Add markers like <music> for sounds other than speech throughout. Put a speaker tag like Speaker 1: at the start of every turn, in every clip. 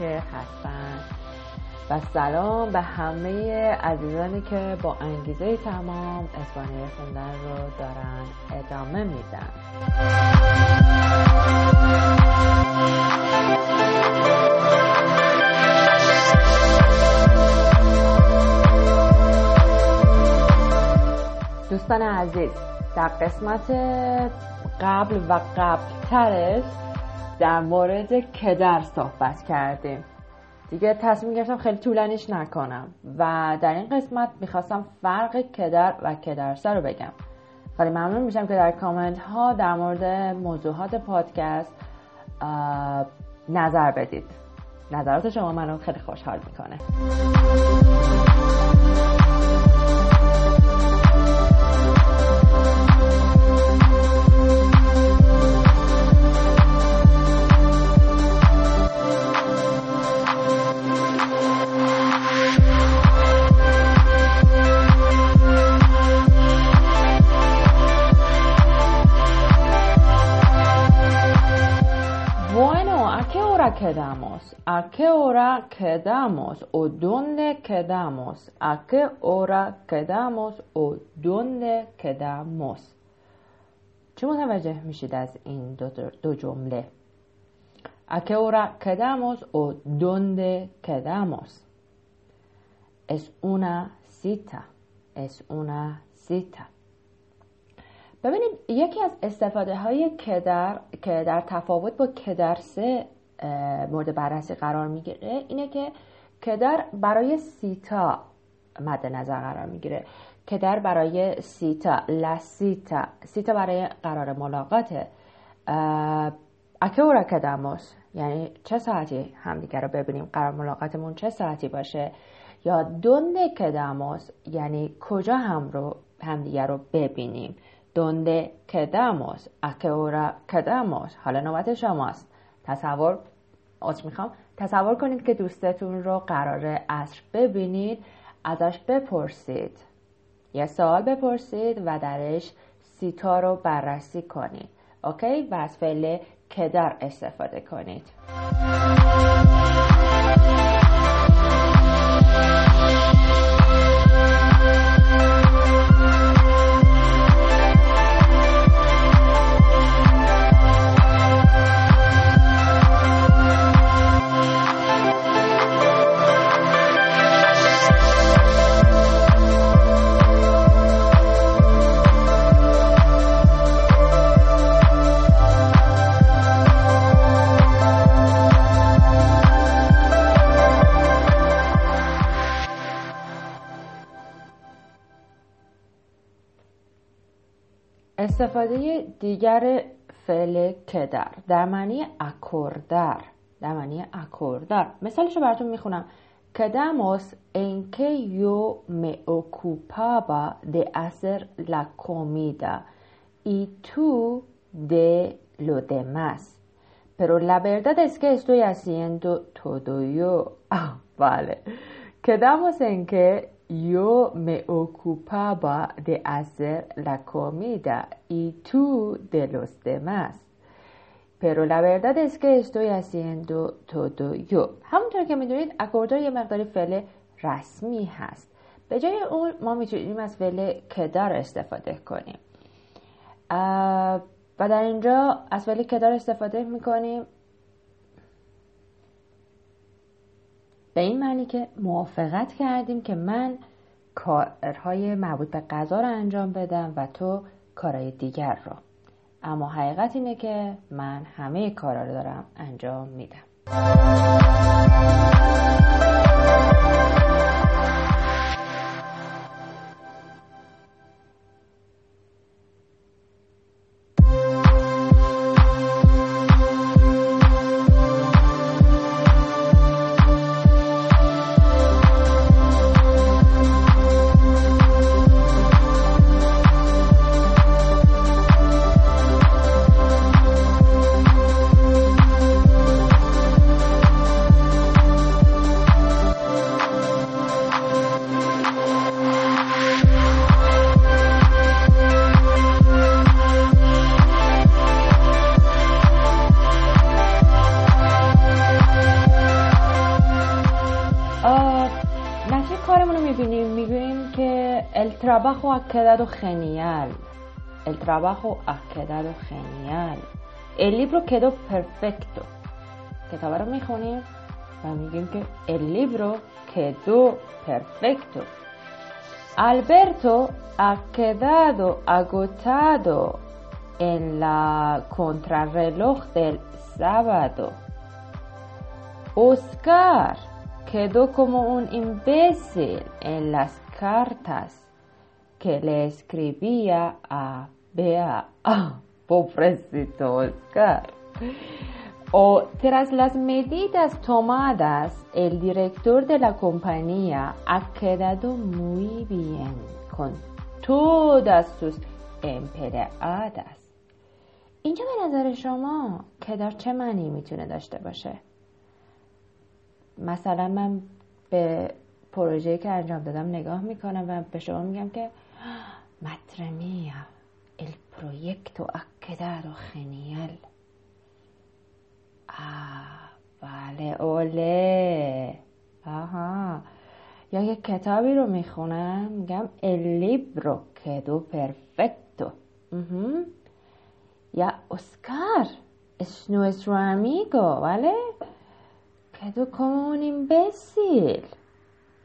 Speaker 1: که هستن و سلام به همه عزیزانی که با انگیزه تمام اسپانیایی خوندن رو دارن ادامه میدن. دوستان عزیز در قسمت قبل و قبلترش در مورد کدر صحبت کردیم. دیگه تصمیم گرفتم خیلی طولانیش نکنم و در این قسمت می‌خواستم فرق کدر و کدرسه رو بگم. خیلی ممنون میشم که در کامنت ها در مورد موضوعات پادکست نظر بدید. نظرات شما منو خیلی خوشحال می‌کنه. Quedamos? ¿A qué hora quedamos? ¿O dónde quedamos? ¿A qué hora quedamos? ¿O dónde quedamos? چه متوجه میشید از این دو, دو جمله؟ ¿A qué hora quedamos? ¿O dónde quedamos? Es una cita. Es una cita. ببینید یکی از استفاده های کدر که در تفاوت با کدرسه مورد بررسی قرار می‌گیره اینه که کدر برای سیتا مد نظر قرار می‌گیره. کدر برای سیتا لسیتا سیتا. برای قرار ملاقاته اکورا کداموس. یعنی چه ساعتی همدیگه رو ببینیم؟ قرار ملاقاتمون چه ساعتی باشه؟ یا دونده کداموس یعنی کجا هم رو همدیگه رو ببینیم؟ دونده کداموس اکورا کداموس. حالا نوبت شماست. تصور از می‌خوام تصور کنید که دوستتون رو قرار عصر ببینید ازش بپرسید. یه سوال بپرسید و درش سیتا رو بررسی کنید. اوکی؟ و از فعل کدر استفاده کنید. دیگر فعل کدر در معنی اکوردر در معنی اکوردر مثالش رو براتون میخونم quedamos en que yo me ocupaba de hacer la comida y tú de lo demás. Pero la verdad es que estoy haciendo todo yo. <laughs> Ah, vale. Quedamos en que yo me ocupaba de hacer la comida y tú de los demás. Pero la verdad es que estoy haciendo todo yo. همونطور که می‌دونید اکوردار یه مقداری فعل رسمی هست. به جای اون ما می‌تونیم از فعل کدار استفاده کنیم. و در اینجا از فعل کدار استفاده می‌کنیم به این معنی که موافقت کردیم که من کارهای مربوط به غذا رو انجام بدم و تو کارهای دیگر رو. اما حقیقت اینه که من همه کارا رو دارم انجام میدم. trabajo ha quedado genial. El trabajo ha quedado genial. El libro quedó perfecto. Quedaba mejor el libro quedó perfecto. Alberto ha quedado agotado en la contrarreloj del sábado. Oscar quedó como un imbécil en las cartas. Que le escribía a Bea. pobrecito Oscar. O tras las medidas tomadas, el director de la compañía ha quedado muy bien con todas sus empleadas. اینجا به نظر شما کدار چه معنی می‌تونه داشته باشه؟ مثلا من به پروژه که انجام دادم نگاه می‌کنم و به شما میگم که مترمیا el proyecto ha quedado genial آه بله اوله آها یا یک کتابی رو می‌خونم میگم el libro quedó perfecto یا اسکار es nuestro amigo بله quedó como un imbécil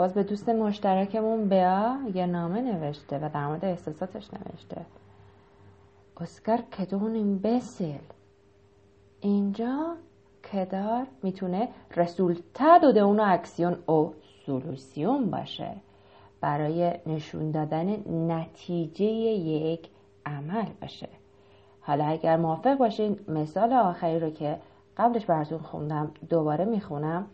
Speaker 1: باز به دوست مشترکمون بیا یه نامه نوشته و در مورد احساساتش نوشته. اسکار quedó un imbécil اینجا کدار می‌تونه resultado de una acción o solución باشه. برای نشون دادن نتیجه یک عمل باشه. حالا اگر موافق باشین مثال آخری رو که قبلش براتون خوندم دوباره می‌خونم.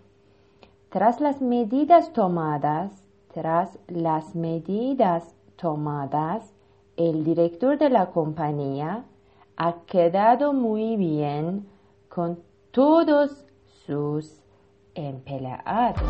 Speaker 1: Tras las medidas tomadas tras las medidas tomadas el director de la compañía ha quedado muy bien con todos sus empleados.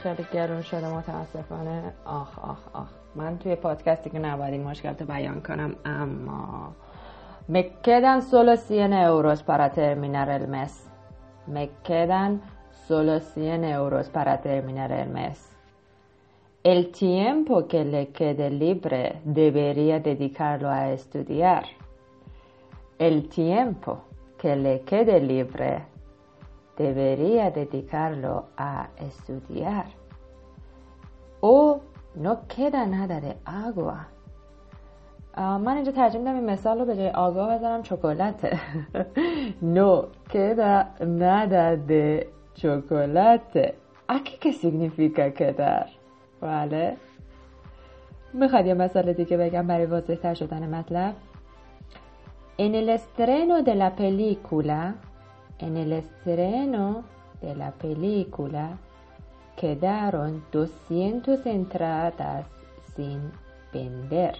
Speaker 1: خیلی گرون شده متاسفانه آخ آخ آخ من توی پادکستی که نباید این مشکل رو بیان کنم اما Me quedan solo 100 euros para terminar el mes. Me quedan solo 100 euros para terminar el mes. El tiempo que le quede libre debería dedicarlo a estudiar. El tiempo que le quede libre debería dedicarlo a estudiar. O no queda nada de agua. Ah, من اینجا ترجمه میدم این مثال رو به جای آگا بذارم چکلته. <laughs> نو queda nada de chocolate. اکی که سیگنیفیکا کدر بله می‌خواد یه مثال دیگه بگم برای واضح تر شدن مطلب. En el estreno de la película En el estreno de la película quedaron 200 entradas sin vender.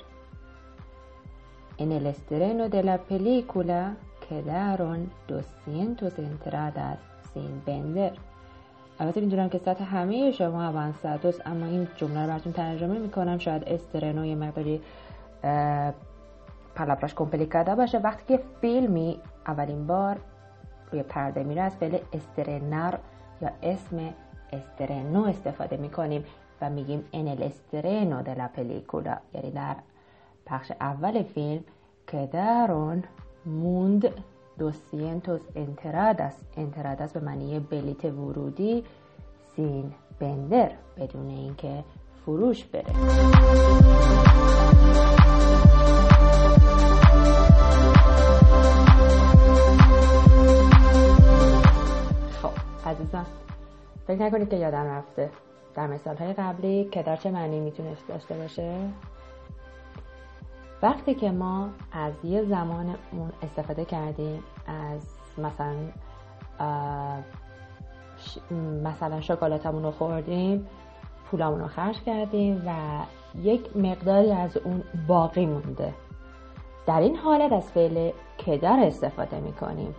Speaker 1: En el estreno de la película quedaron 200 entradas sin vender. البته می‌دونم که سطح همه شما اوانسادوس اما این جمله رو براتون ترجمه می‌کنم شاید استرنو یه مقداری پلابراش کمپلیکادا باشه وقتی که فیلمی اولین بار روی پرده میره از فعل استرنر یا اسم استرنو استفاده می‌کنیم و میگیم ان de la película یعنی در پخش اول فیلم که درون موند 200 entradas entradas به معنی بلیت ورودی سین بندر بدون اینکه فروش بره. عزیزان فکر نکنید که یادم رفته. در مثال های قبلی که در چه معنی می‌تونه داشته باشه؟ وقتی که ما از یه زمان اون استفاده کردیم از مثلا مثلا شکلاتمون رو خوردیم پولامون رو خرج کردیم و یک مقداری از اون باقی مونده. در این حالت از فعل کدر استفاده می‌کنیم؟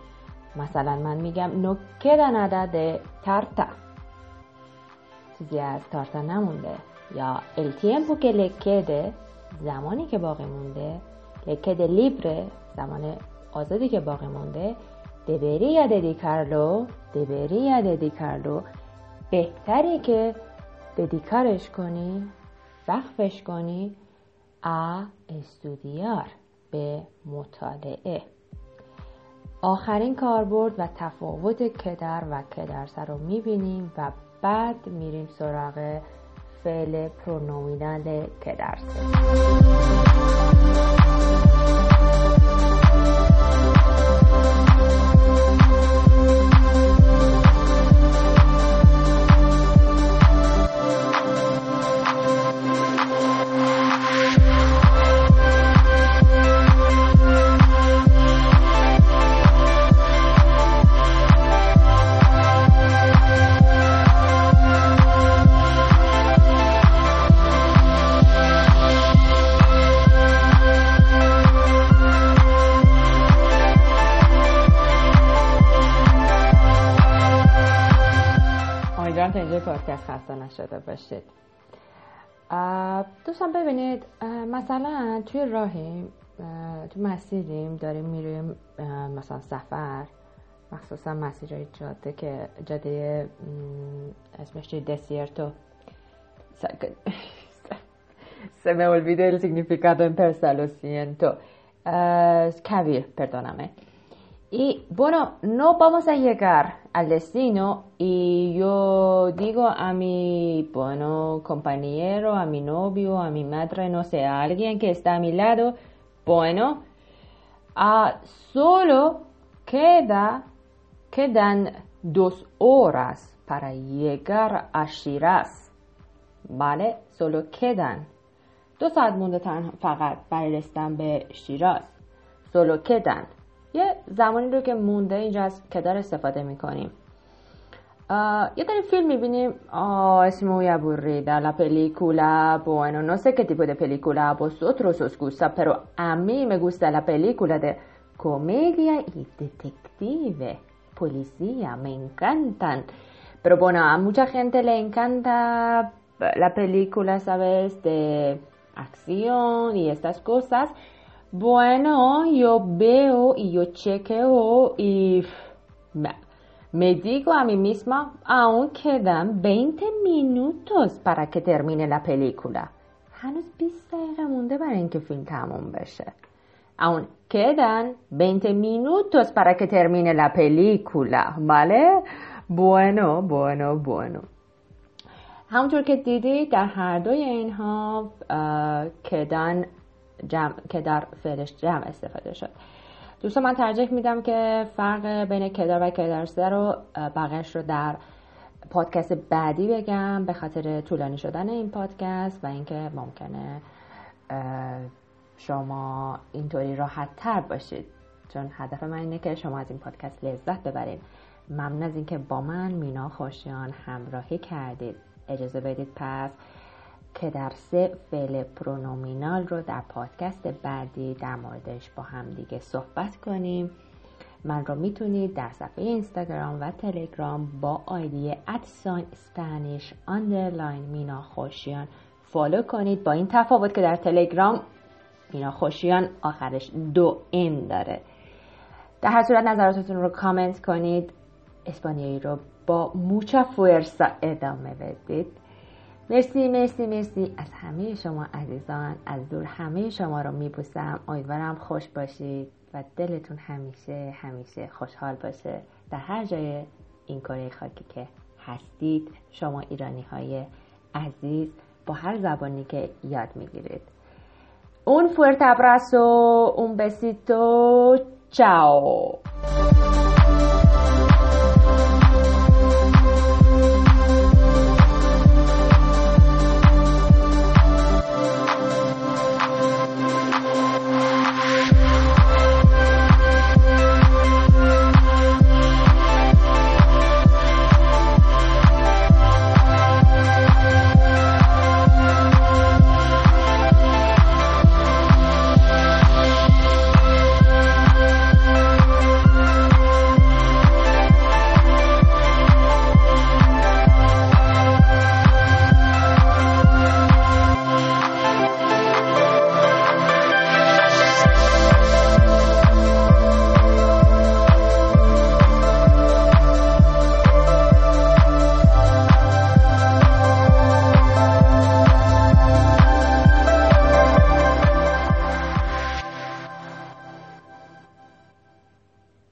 Speaker 1: مثلا من میگم نو queda nada de tarta چیزی از تارتا نمونده. یا el tiempo que le زمانی که باقی مونده. Le libre زمان آزادی که باقی مونده. Debería dedicarlo debería dedicarlo. بهتری که ددیکارش کنی وقفش کنی a estudiar به مطالعه. آخرین کاربرد و تفاوت کدر و کدرسه رو می‌بینیم و بعد میریم سراغ فعل پرونومینال کدرسه خسته نشده باشید دوستان ببینید مثلا توی راهیم تو مسیریم داریم میریم مثلا سفر مخصوصا مسیرهای جاده که جاده اسمش چی دسیرتو se me olvidó el significado en persa, lo siento. perdóname. Y bueno, no vamos a llegar al destino y yo digo a mi, bueno, compañero, a mi novio, a mi madre, no sé, a alguien que está a mi lado, bueno, ah, solo queda, quedan dos horas para llegar a Shiraz, ¿vale? Solo quedan. dos ساعت مونده فقط برای رسیدن به شیراز. Solo quedan. یه زمانی رو که مونده اینجا از کدر استفاده میکنیم یه داریم فیلم میبینیم oh es muy aburrida la película bueno no sé qué tipo de película a vosotros os gusta pero a mí me gusta la película de comedia y detective policía me encantan pero bueno a mucha gente le encanta la película sabes de acción y estas cosas Bueno, yo veo y yo chequeo y me digo a mí misma, aún quedan 20 minutos para que termine la película. هنوز 20 دقیقه مونده برای اینکه فیلم تموم بشه. aún quedan 20 minutos para que termine la película, ¿vale? Bueno, bueno, bueno. همونطور که دیدید در هر دوی اینها کدن جمع که در فعلش جمع استفاده شد. دوستان من ترجیح میدم که فرق بین کدر و کدرسه رو بقیش رو در پادکست بعدی بگم به خاطر طولانی شدن این پادکست و اینکه ممکنه شما اینطوری راحت تر باشید. چون هدف من اینه که شما از این پادکست لذت ببرید. ممنون از اینکه با من مینا خوشیان همراهی کردید. اجازه بدید پس که در سه فعل پرونومینال رو در پادکست بعدی در موردش با هم دیگه صحبت کنیم. من رو می‌تونید در صفحه اینستاگرام و تلگرام با ID at sign Spanish underline مینا خوشیان follow کنید. با این تفاوت که در تلگرام مینا خوشیان آخرش دو m داره. در هر صورت نظراتتون رو کامنت کنید. اسپانیایی رو با mucha fuerza ادامه بدید. مرسی مرسی مرسی. از همه شما عزیزان از دور همه شما رو میبوسم. امیدوارم خوش باشید و دلتون همیشه همیشه خوشحال باشه. در هر جای این کره خاکی که هستید شما ایرانی های عزیز با هر زبانی که یاد می‌گیرید. اون fuerte abrazo, un besito, chao.